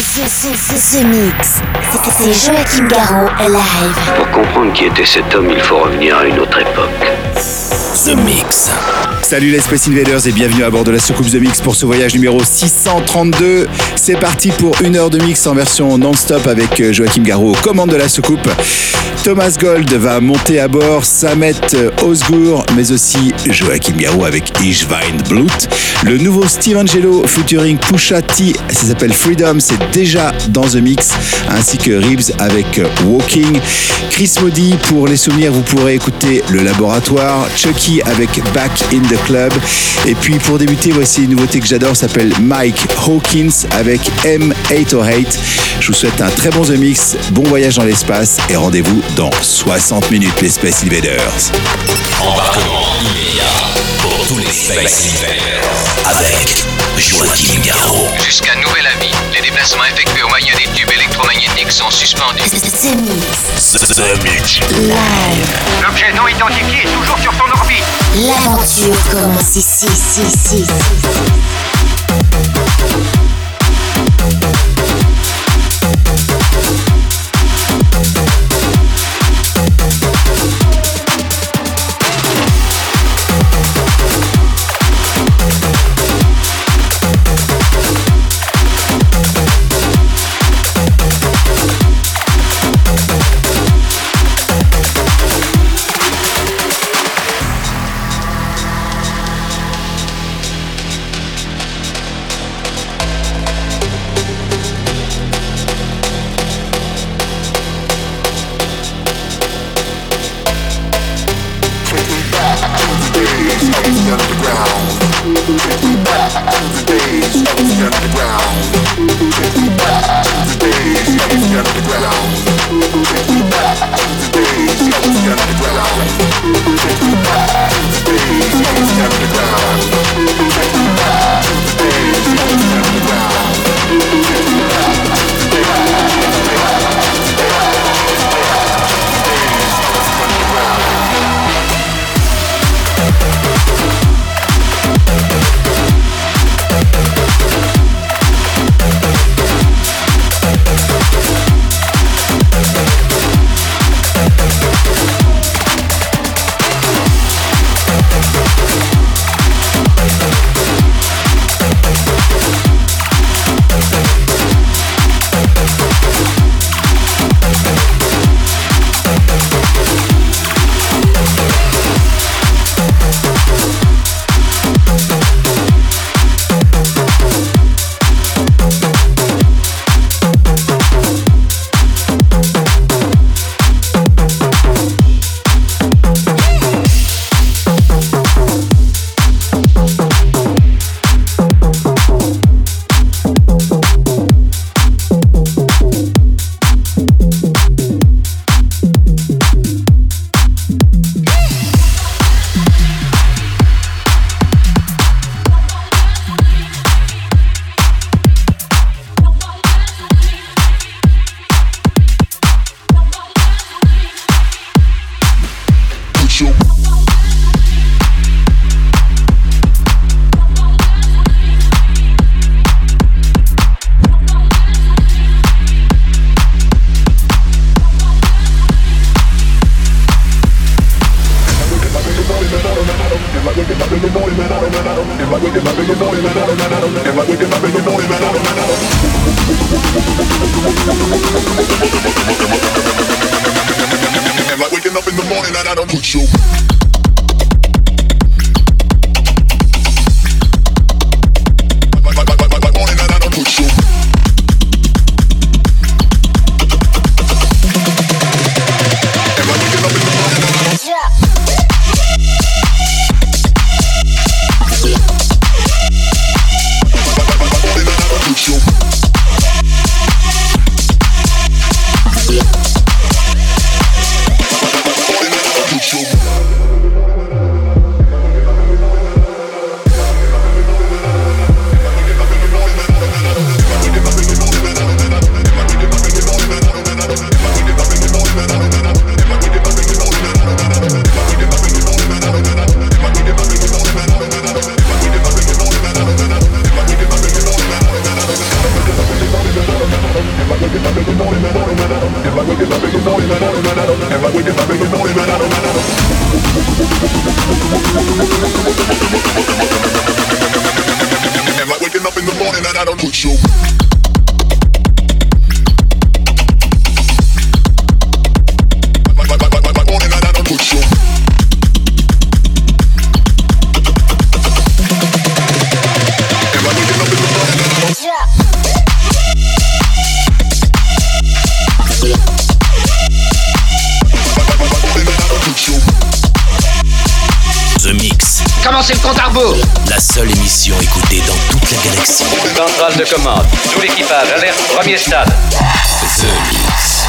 The, Mix. C'est Joachim Garraud live. Pour comprendre qui était cet homme, il faut revenir à une autre époque. The Mix. Salut les Space Invaders et bienvenue à bord de la soucoupe The Mix pour ce voyage numéro 632. C'est parti pour une heure de mix en version non-stop avec euh, Joachim Garraud aux commandes de la soucoupe. Thomas Gold va monter à bord, Samet Osgour, mais aussi Joachim Garraud avec Ishvine Blut. Le nouveau Steve Angelo featuring Pusha ça s'appelle Freedom, c'est déjà dans The Mix, ainsi que Reeves avec Walking. Chris Modi, pour les souvenirs, vous pourrez écouter Le Laboratoire, Chucky avec Back in the Club. Et puis pour débuter, voici une nouveauté que j'adore, s'appelle Mike Hawkins avec M808. Je vous souhaite un très bon The Mix, bon voyage dans l'espace et rendez-vous dans 60 minutes les Space Invaders. Embarquement immédiat pour tous les Space Invaders avec Joachim Garraud. Jusqu'à nouvel avis, les déplacements effectués au moyen des tubes électromagnétiques sont suspendus. The Mix. The Mix. Live. L'objet non identifié est toujours sur son orbite. L'aventure commence ici, ici, ici. C'est le compte à La seule émission écoutée dans toute la galaxie. Centrale de commande. Tout l'équipage, alerte, premier stade. The Mix.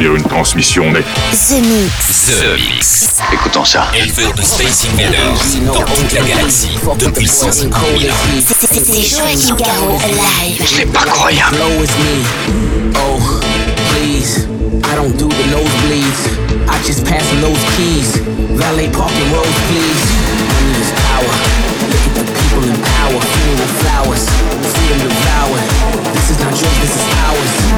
Établir une transmission nette. The Mix. The Mix. Écoutons ça. Éleveur de Space Invaders dans toute la galaxie depuis 150 000 ans. C'est Joachim Garraud, live. C'est pas croyable. Oh, please. I don't do the nosebleeds. I just pass those keys. Valet parking roads, please. Money is power. Look at the people in power. Funeral flowers. Freedom devoured. This is not yours, this is ours.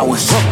hours.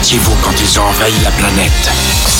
Vous quand ils ont envahi la planète?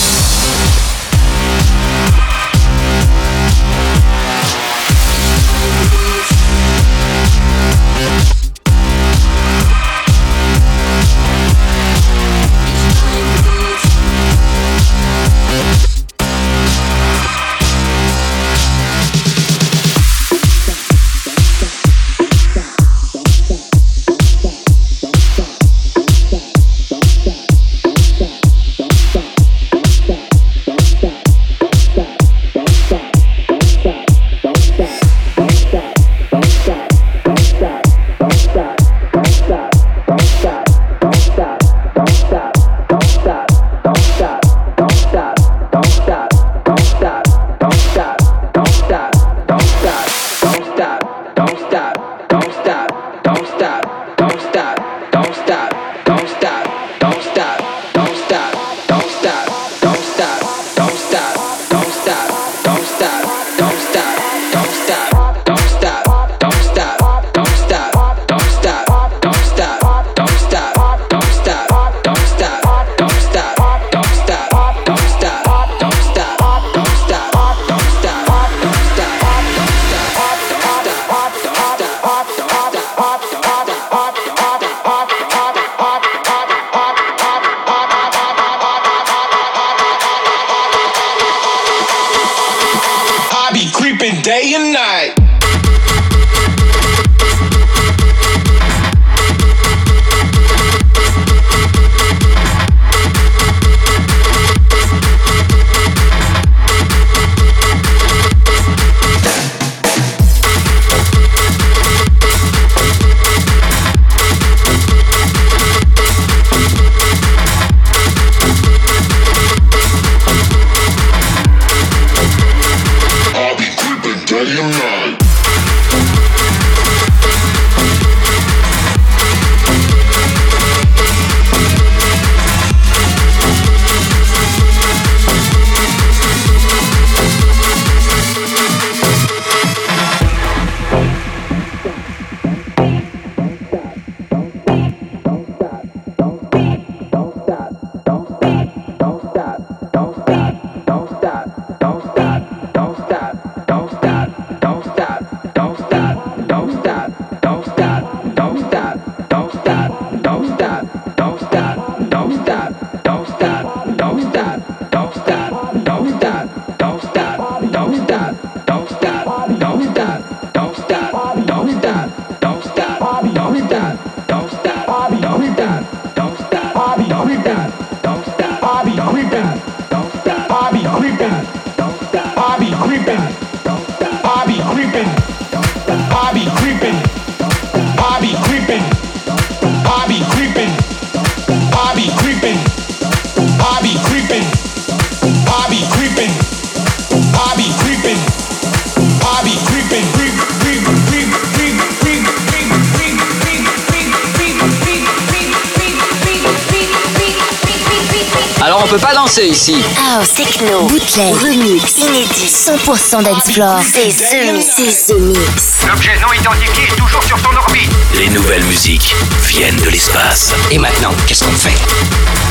Danser ici. House, techno, bootleg, remix, inédit, 100% dance floor. C'est The Mix. C'est The Mix. L'objet non identifié est toujours sur ton orbite. Les nouvelles musiques viennent de l'espace. Et maintenant, qu'est-ce qu'on fait?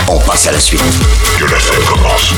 On passe à la suite. Que la fête commence.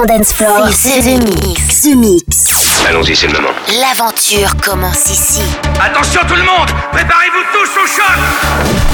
100% dance floor. C'est The Mix. The Mix. Allons-y, c'est le moment. L'aventure commence ici. Attention tout le monde Préparez-vous tous au choc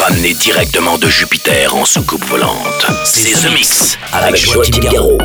ramené directement de Jupiter en soucoupe volante. C'est The Mix avec Joachim Garraud.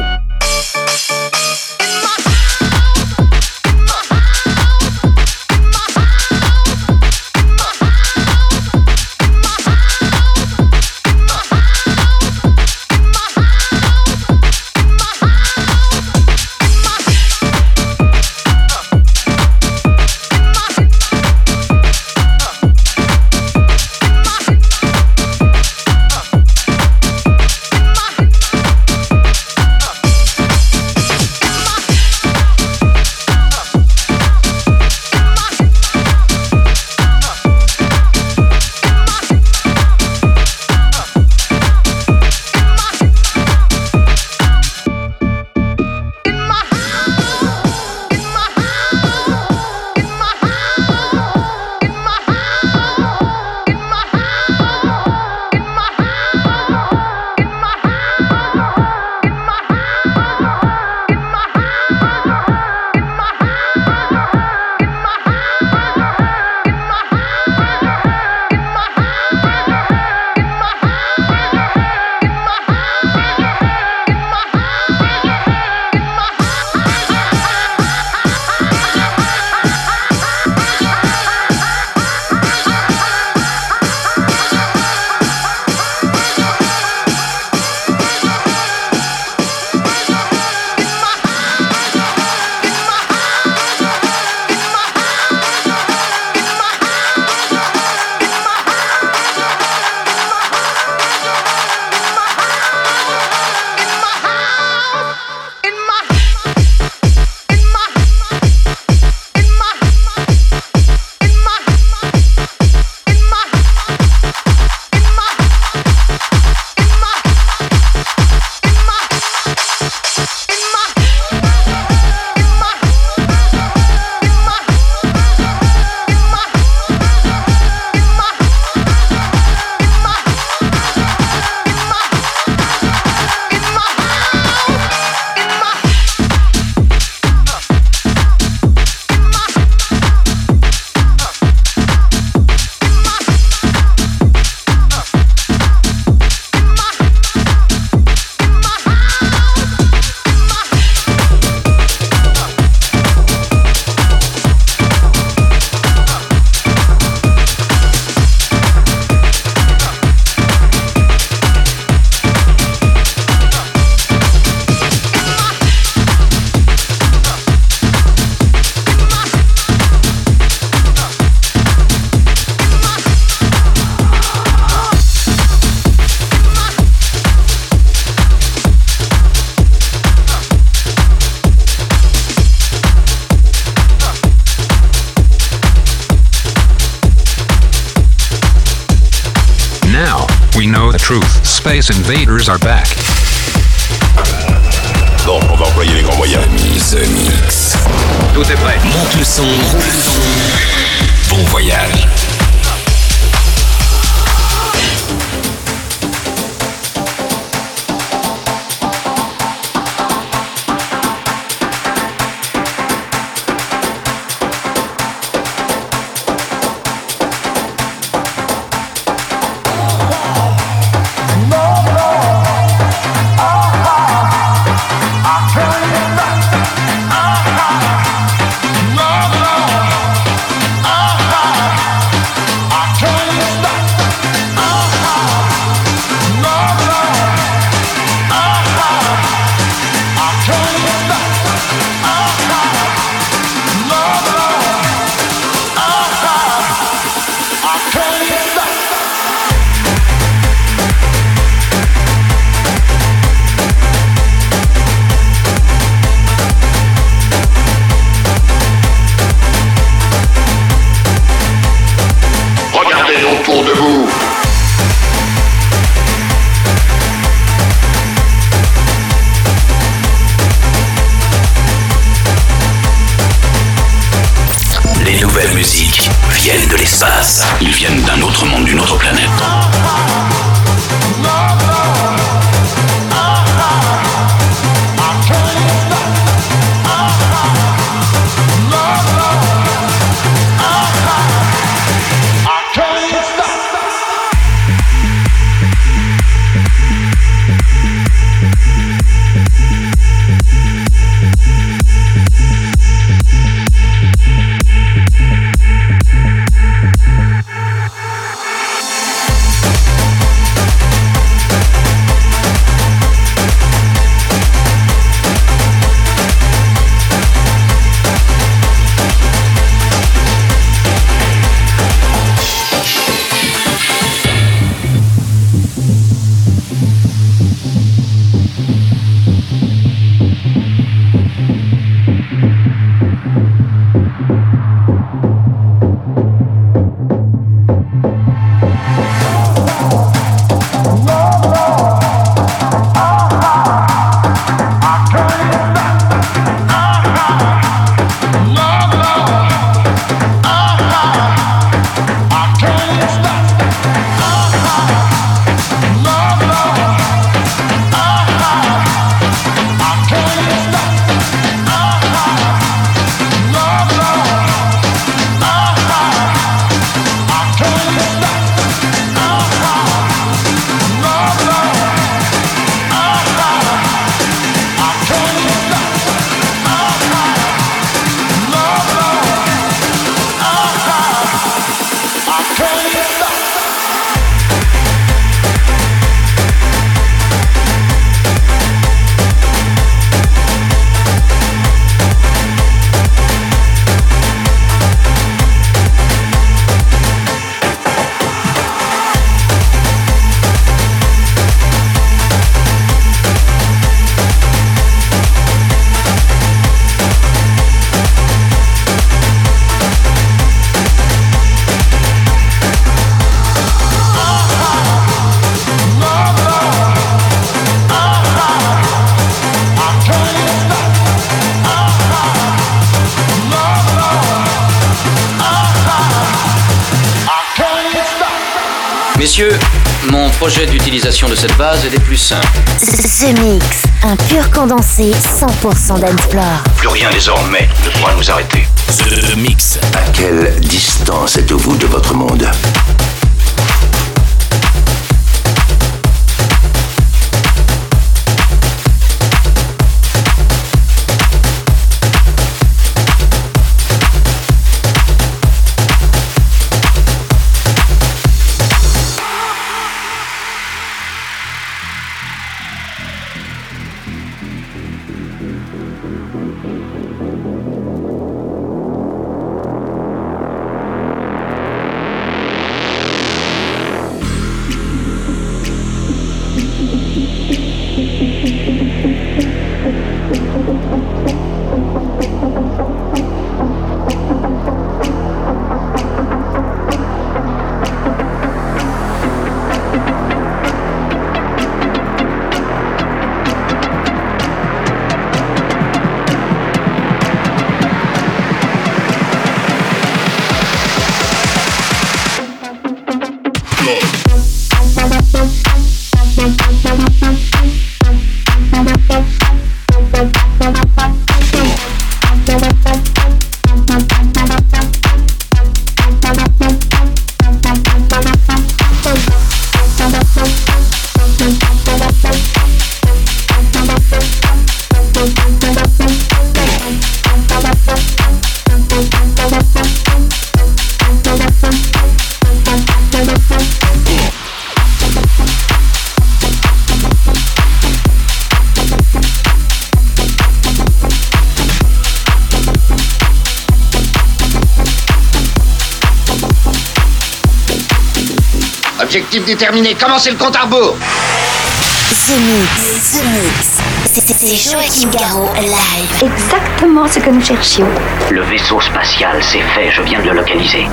Space Invaders are back. Bon, on va envoyer les grands moyens. Tout est prêt. Monte le son. viennent de l'espace. Ils viennent d'un autre monde, d'une autre planète. De cette base est des plus simples. The Mix, un pur condensé 100% d'Ensplore. Plus rien désormais ne pourra nous arrêter. The Mix. À quelle distance êtes-vous de votre monde? Objectif déterminé, commencez le compte à rebours? The Mix, The Mix. C'est Joachim Garraud live. Exactement ce que nous cherchions. Le vaisseau spatial, c'est fait, je viens de le localiser.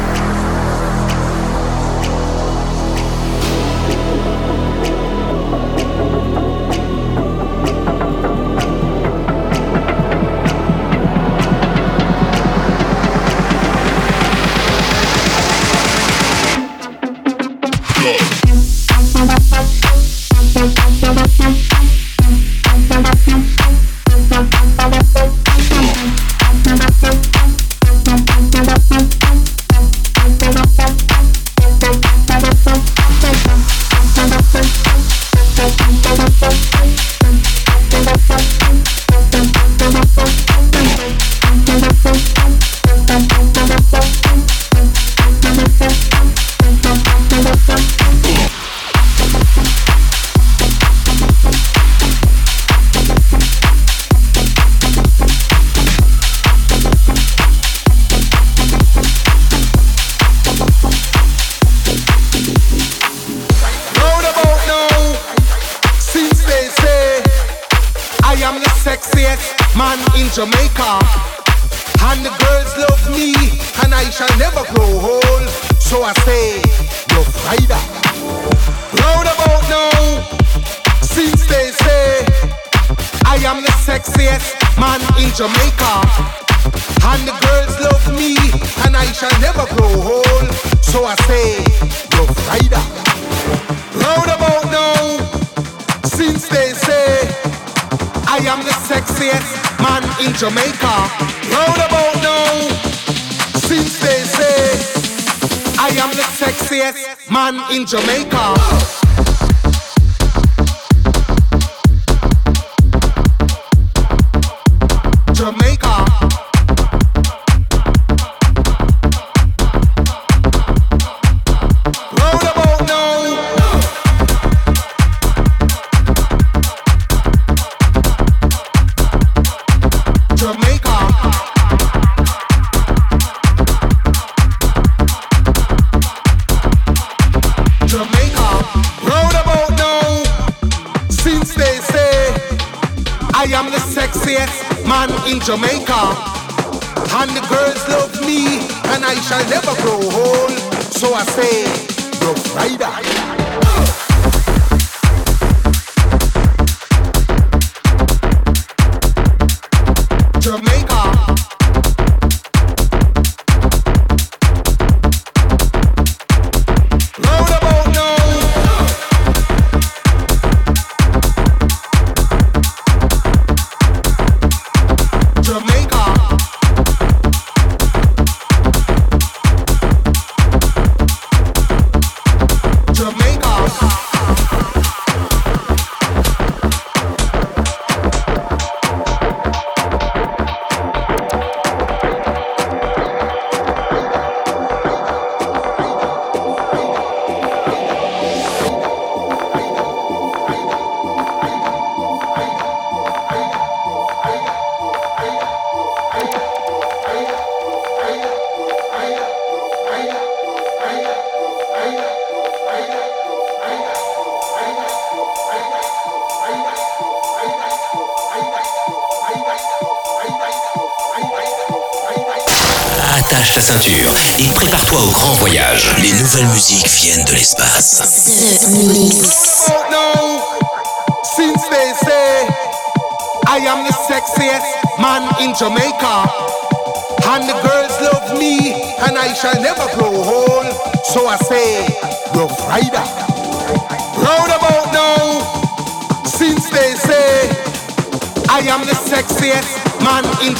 Jamaica.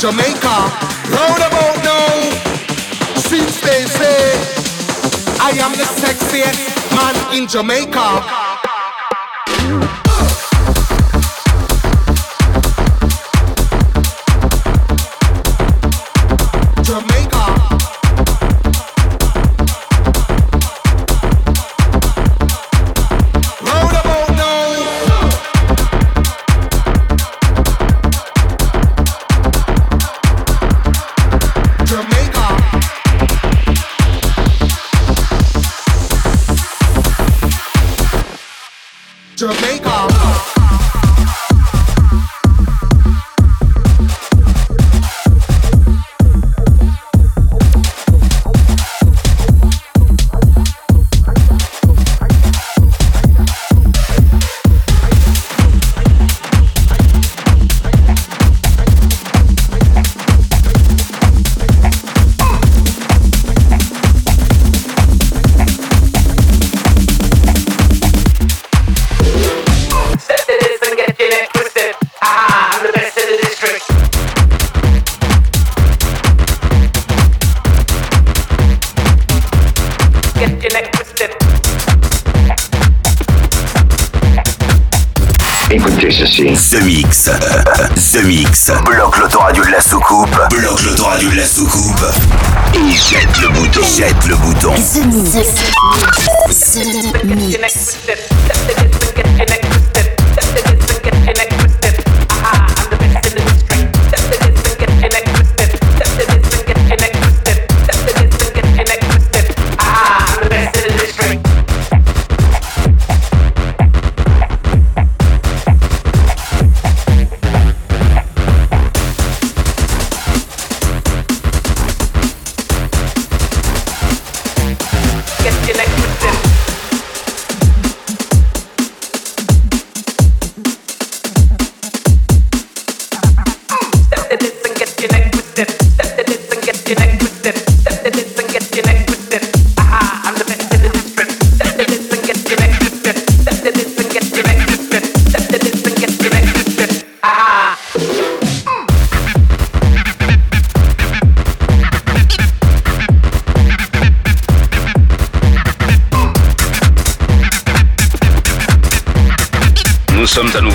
Jamaica. Roundabout now, since they say I am the sexiest man in Jamaica.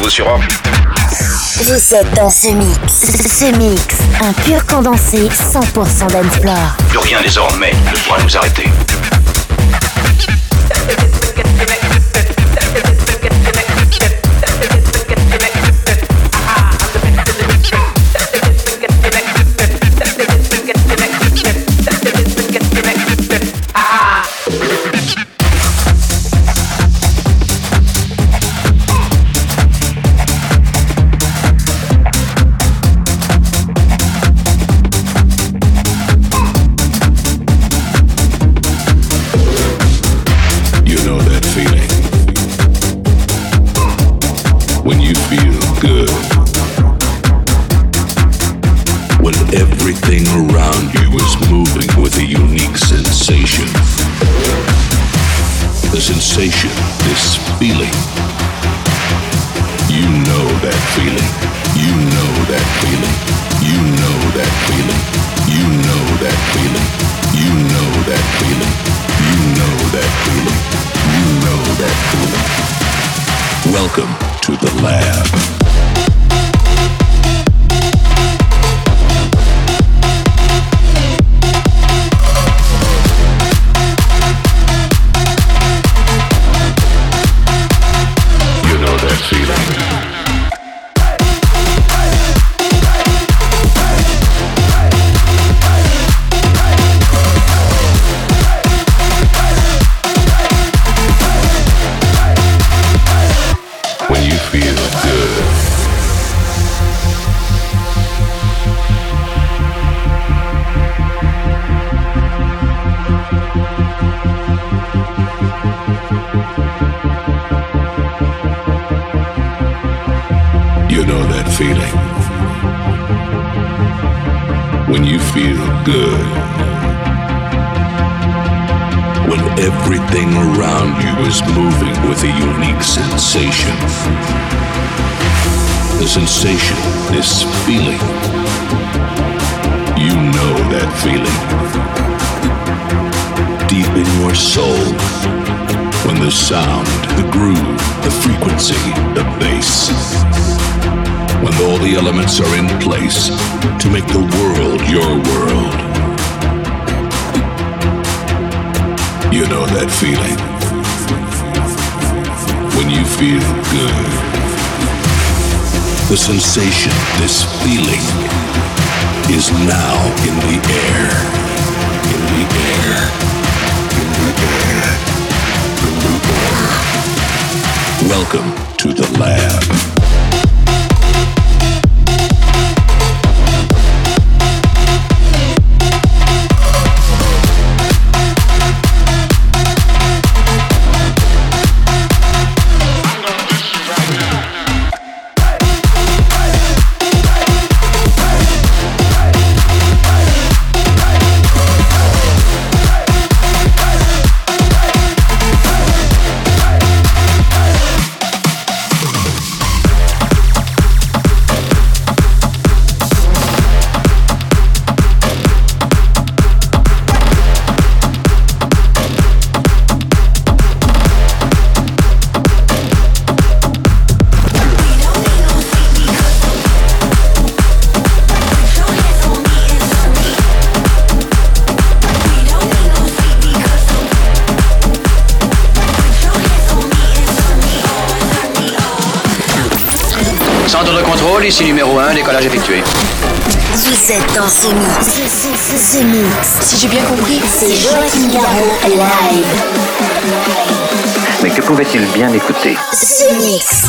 Sur Orge. Vous êtes dans ce mix, ce mix, un pur condensé 100% d'Enflore. Plus rien désormais ne pourra nous arrêter. Feeling. When you feel good the sensation, this feeling is now in the air. In the air. In the air. In the air. Welcome to the lab. Ici numéro 1, décollage effectué. Vous êtes dans ce mix. Ce mix. Si j'ai bien compris, c'est Joachim Garraud live. Mais que pouvait-il bien écouter? Ce mix.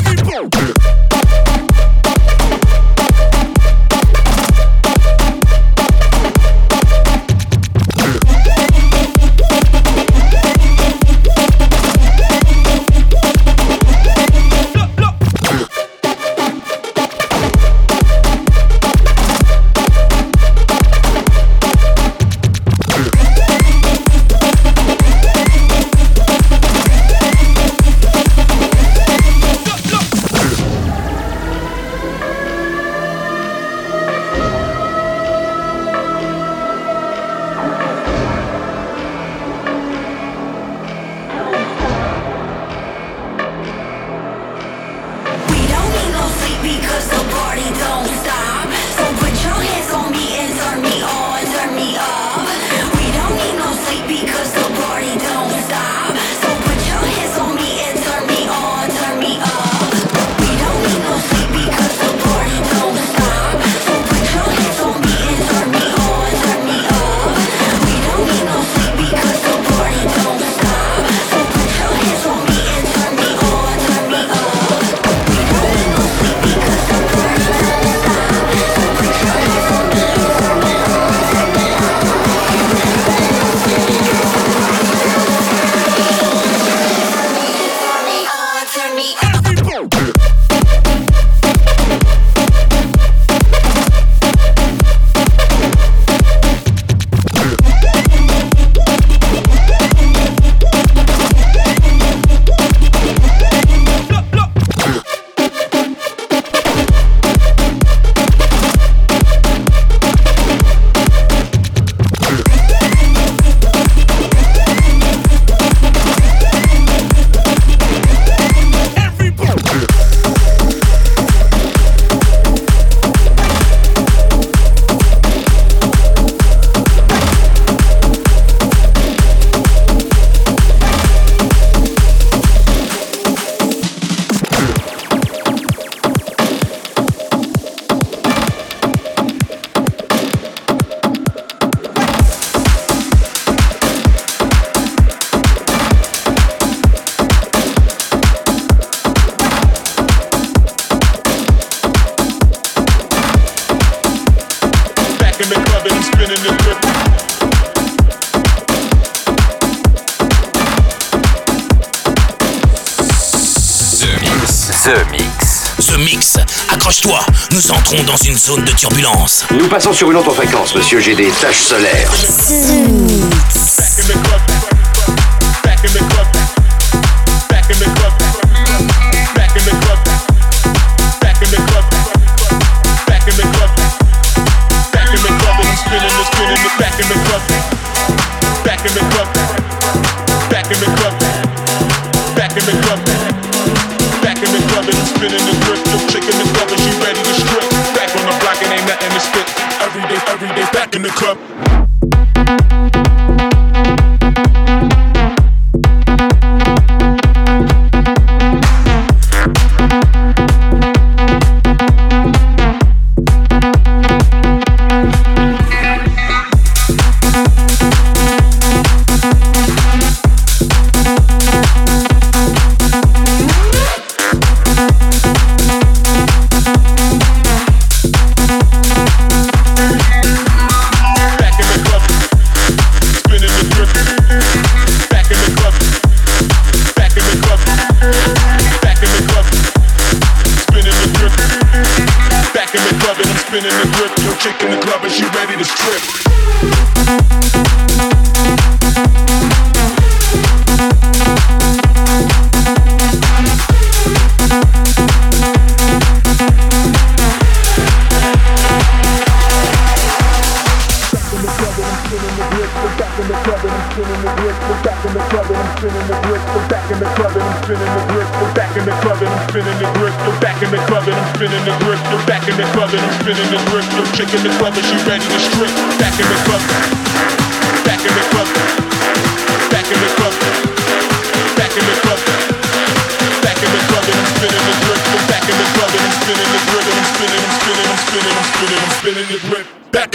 Zone de turbulence. Nous passons sur une autre fréquence, monsieur, j'ai des taches solaires.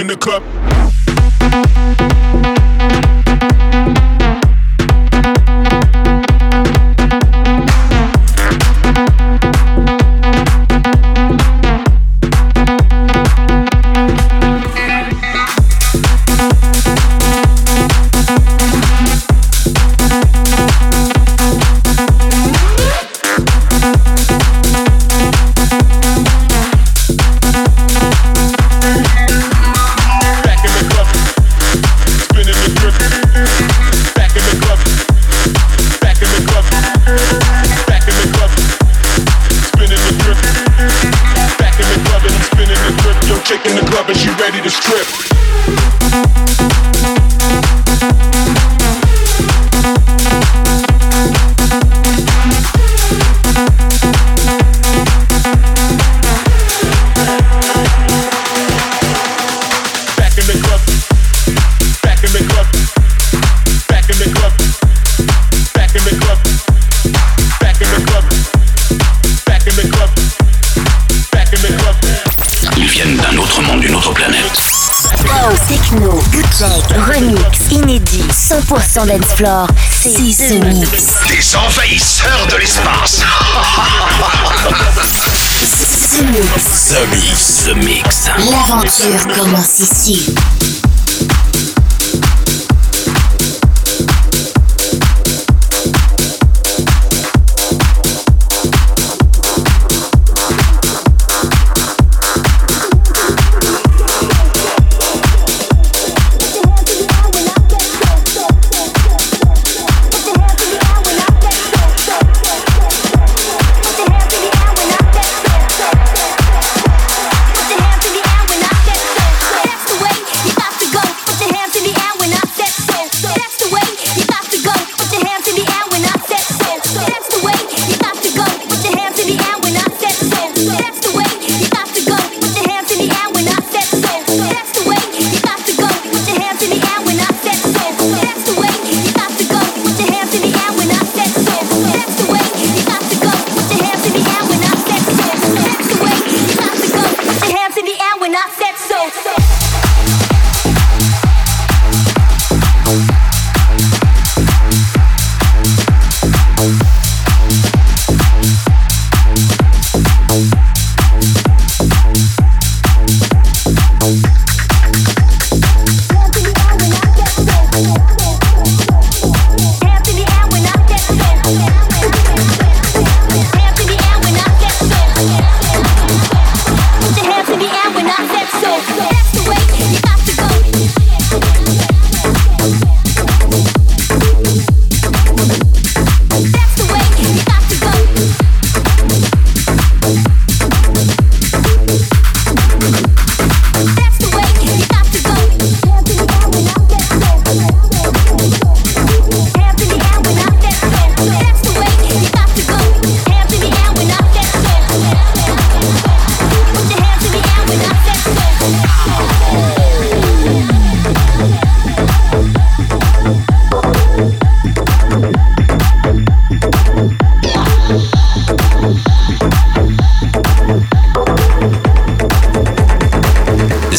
The Mix. Floor, c'est The Mix. Des envahisseurs de l'espace. The Mix. The Mix. The Mix. L'aventure commence ici.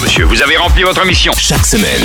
Monsieur. Vous avez rempli votre mission. Chaque semaine.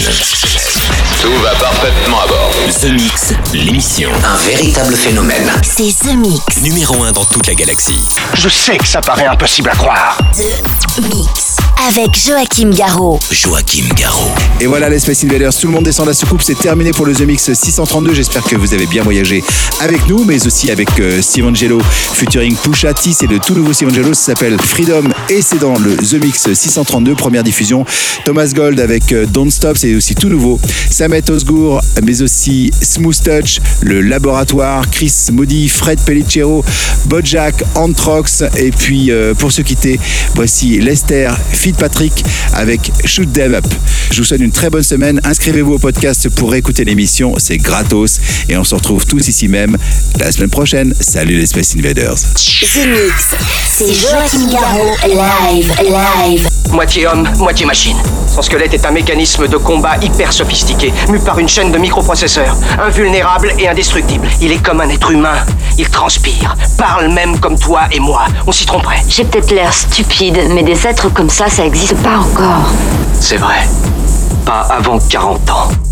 Tout va parfaitement à bord. The Mix, l'émission. Un véritable phénomène. C'est The Mix. Numéro 1 dans toute la galaxie. Je sais que ça paraît impossible à croire. The Mix. Avec Joachim Garraud. Joachim Garraud. Et voilà les Space Invaders, tout le monde descend de la soucoupe, c'est terminé pour le The Mix 632. J'espère que vous avez bien voyagé avec nous, mais aussi avec euh, Steve Angelo, featuring Pusha T. C'est le tout nouveau Steve Angelo, ça s'appelle Freedom et c'est dans le The Mix 632, première diffusion. Thomas Gold avec euh, Don't Stop, c'est aussi tout nouveau. Samet Osgour, mais aussi Smooth Touch, le laboratoire, Chris Moody, Fred Pellicero, Bojack, Anthrox. Et puis euh, pour se quitter, voici Lester, Fit Patrick avec Shoot Them Up. Je vous souhaite une très bonne semaine. Inscrivez-vous au podcast pour écouter l'émission, c'est gratos. Et on se retrouve tous ici même la semaine prochaine. Salut les Space Invaders. The Mix, c'est Joachim Garraud, live, live. Moitié homme, moitié machine. Son squelette est un mécanisme de combat hyper sophistiqué, mu par une chaîne de microprocesseurs, invulnérable et indestructible. Il est comme un être humain. Il transpire, parle même comme toi et moi. On s'y tromperait. J'ai peut-être l'air stupide, mais des êtres comme ça, ça existe pas encore. C'est vrai. Pas avant 40 ans.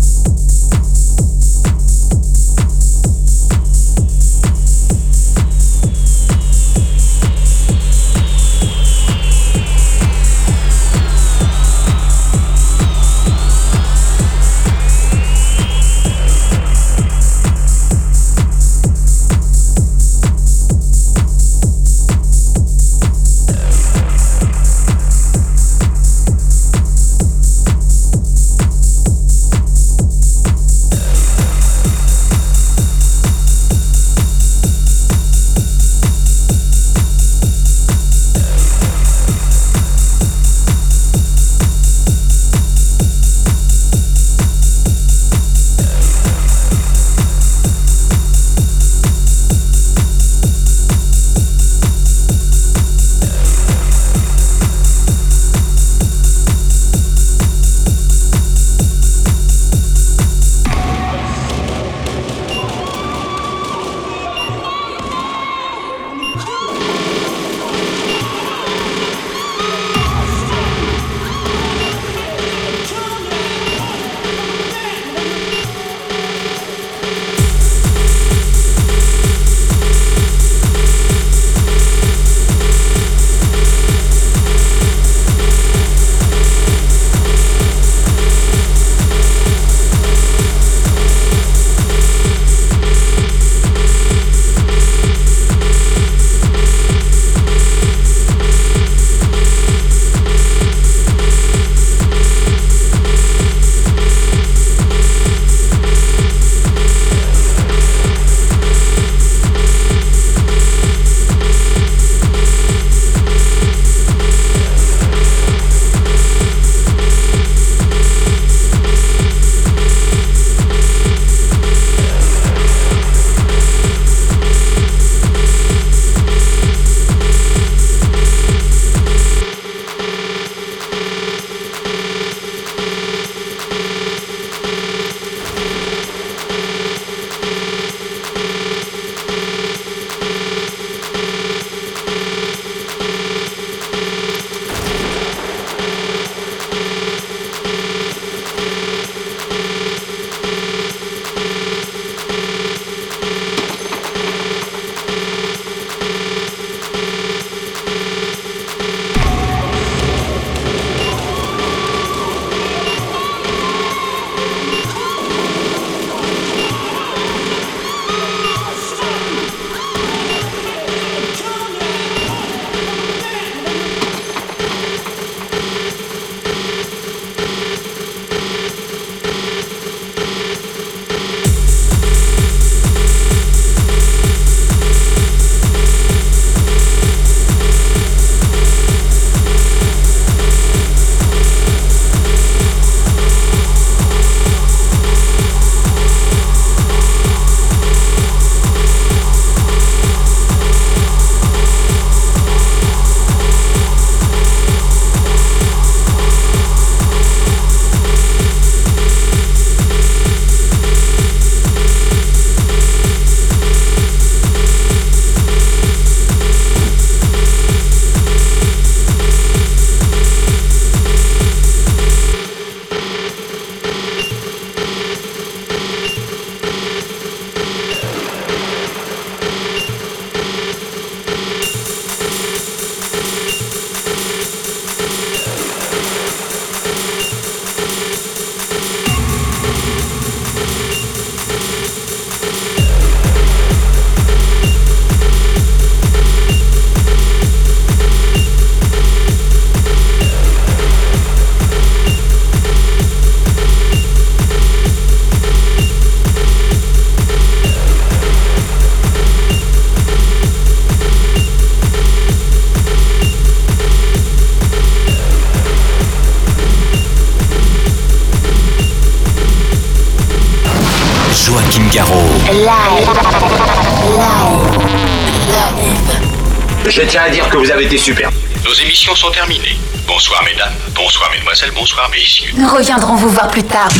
Je tiens à dire que vous avez été super. Nos émissions sont terminées. Bonsoir mesdames, bonsoir mesdemoiselles, bonsoir messieurs. Nous reviendrons vous voir plus tard.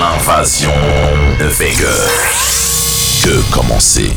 L'invasion ne fait que... que commencer?